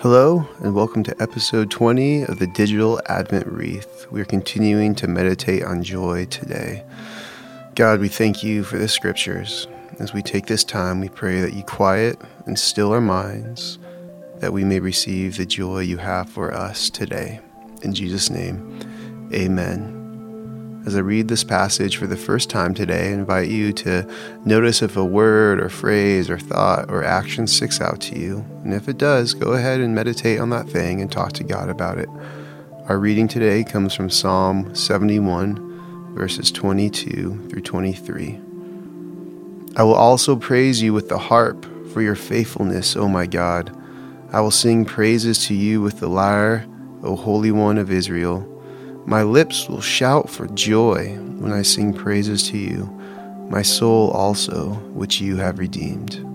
Hello, and welcome to episode 20 of the Digital Advent Wreath. We are continuing to meditate on joy today. God, we thank you for the scriptures. As we take this time, we pray that you quiet and still our minds, that we may receive the joy you have for us today. In Jesus' name, amen. As I read this passage for the first time today, I invite you to notice if a word or phrase or thought or action sticks out to you. And if it does, go ahead and meditate on that thing and talk to God about it. Our reading today comes from Psalm 71, verses 22 through 23. I will also praise you with the harp for your faithfulness, O my God. I will sing praises to you with the lyre, O Holy One of Israel. My lips will shout for joy when I sing praises to you, my soul also, which you have redeemed.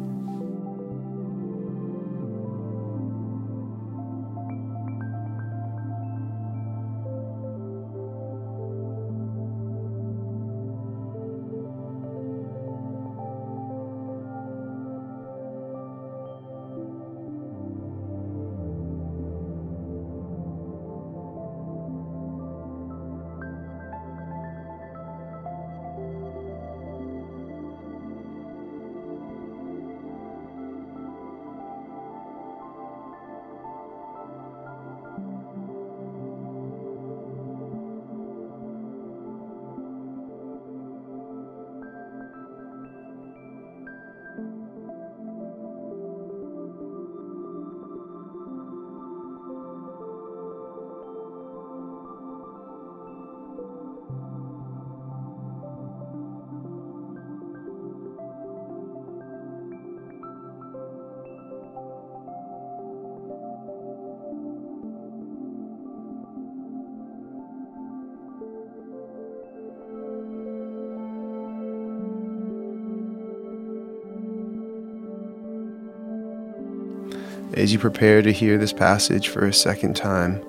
As you prepare to hear this passage for a second time,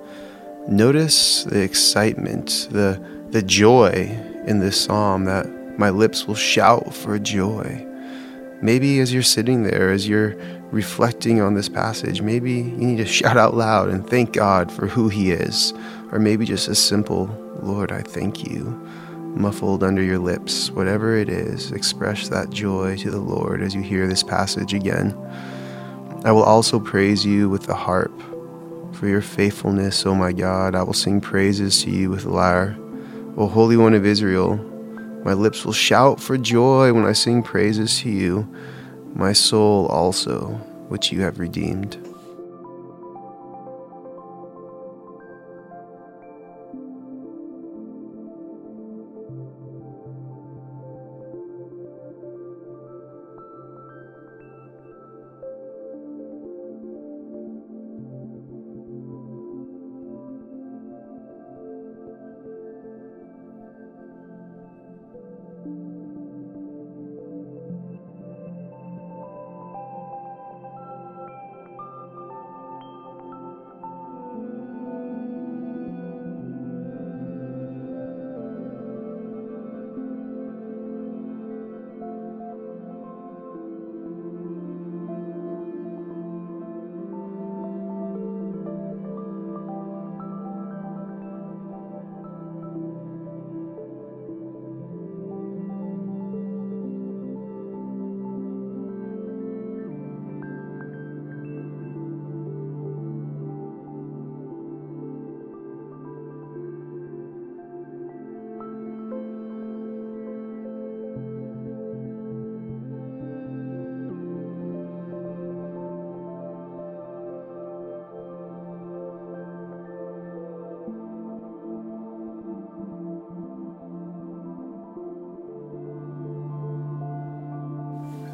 notice the excitement, the, the joy in this psalm that my lips will shout for joy. Maybe as you're sitting there, as you're reflecting on this passage, maybe you need to shout out loud and thank God for who He is. Or maybe just a simple, Lord, I thank you, muffled under your lips. Whatever it is, express that joy to the Lord as you hear this passage again. I will also praise you with the harp. For your faithfulness, O my God, I will sing praises to you with the lyre. O Holy One of Israel, my lips will shout for joy when I sing praises to you, my soul also, which you have redeemed.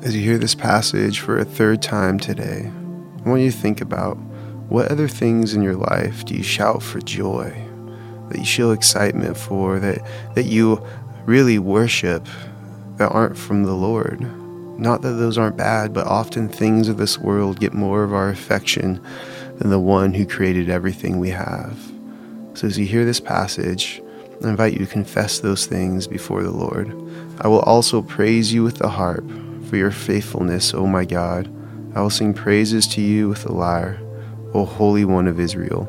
As you hear this passage for a third time today, I want you to think about what other things in your life do you shout for joy, that you show excitement for, that, that you really worship that aren't from the Lord. Not that those aren't bad, but often things of this world get more of our affection than the one who created everything we have. So as you hear this passage, I invite you to confess those things before the Lord. I will also praise you with the harp for your faithfulness, O my God. I will sing praises to you with the lyre. O Holy One of Israel.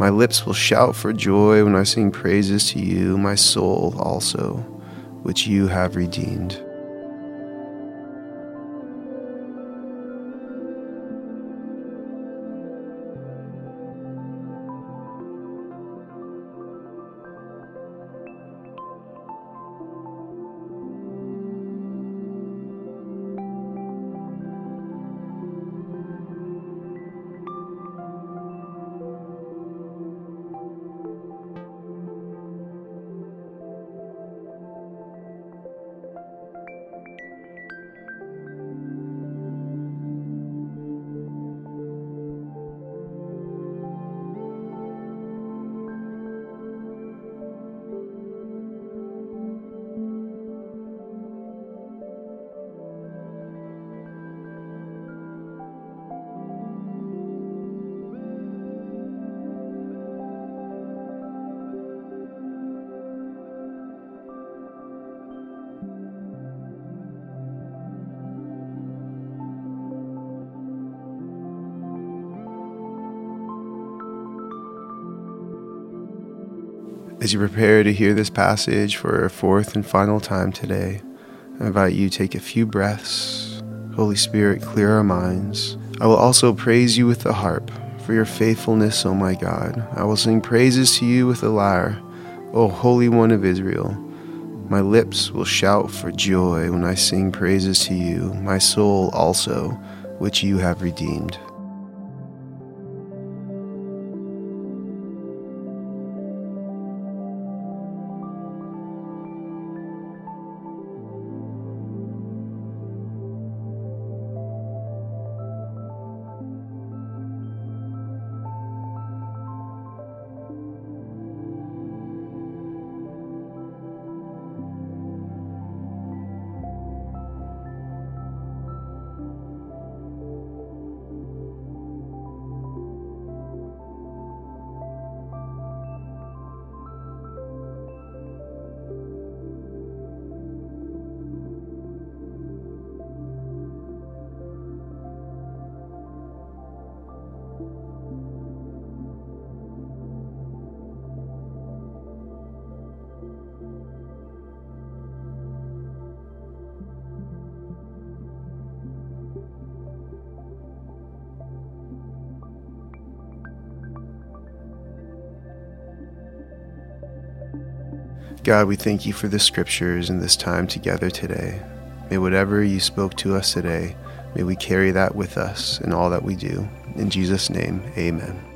My lips will shout for joy when I sing praises to you, my soul also, which you have redeemed. As you prepare to hear this passage for a fourth and final time today, I invite you to take a few breaths. Holy Spirit, clear our minds. I will also praise you with the harp for your faithfulness, O my God. I will sing praises to you with the lyre, O Holy One of Israel. My lips will shout for joy when I sing praises to you, my soul also, which you have redeemed. God, we thank you for the scriptures and this time together today. May whatever you spoke to us today, may we carry that with us in all that we do. In Jesus' name, amen.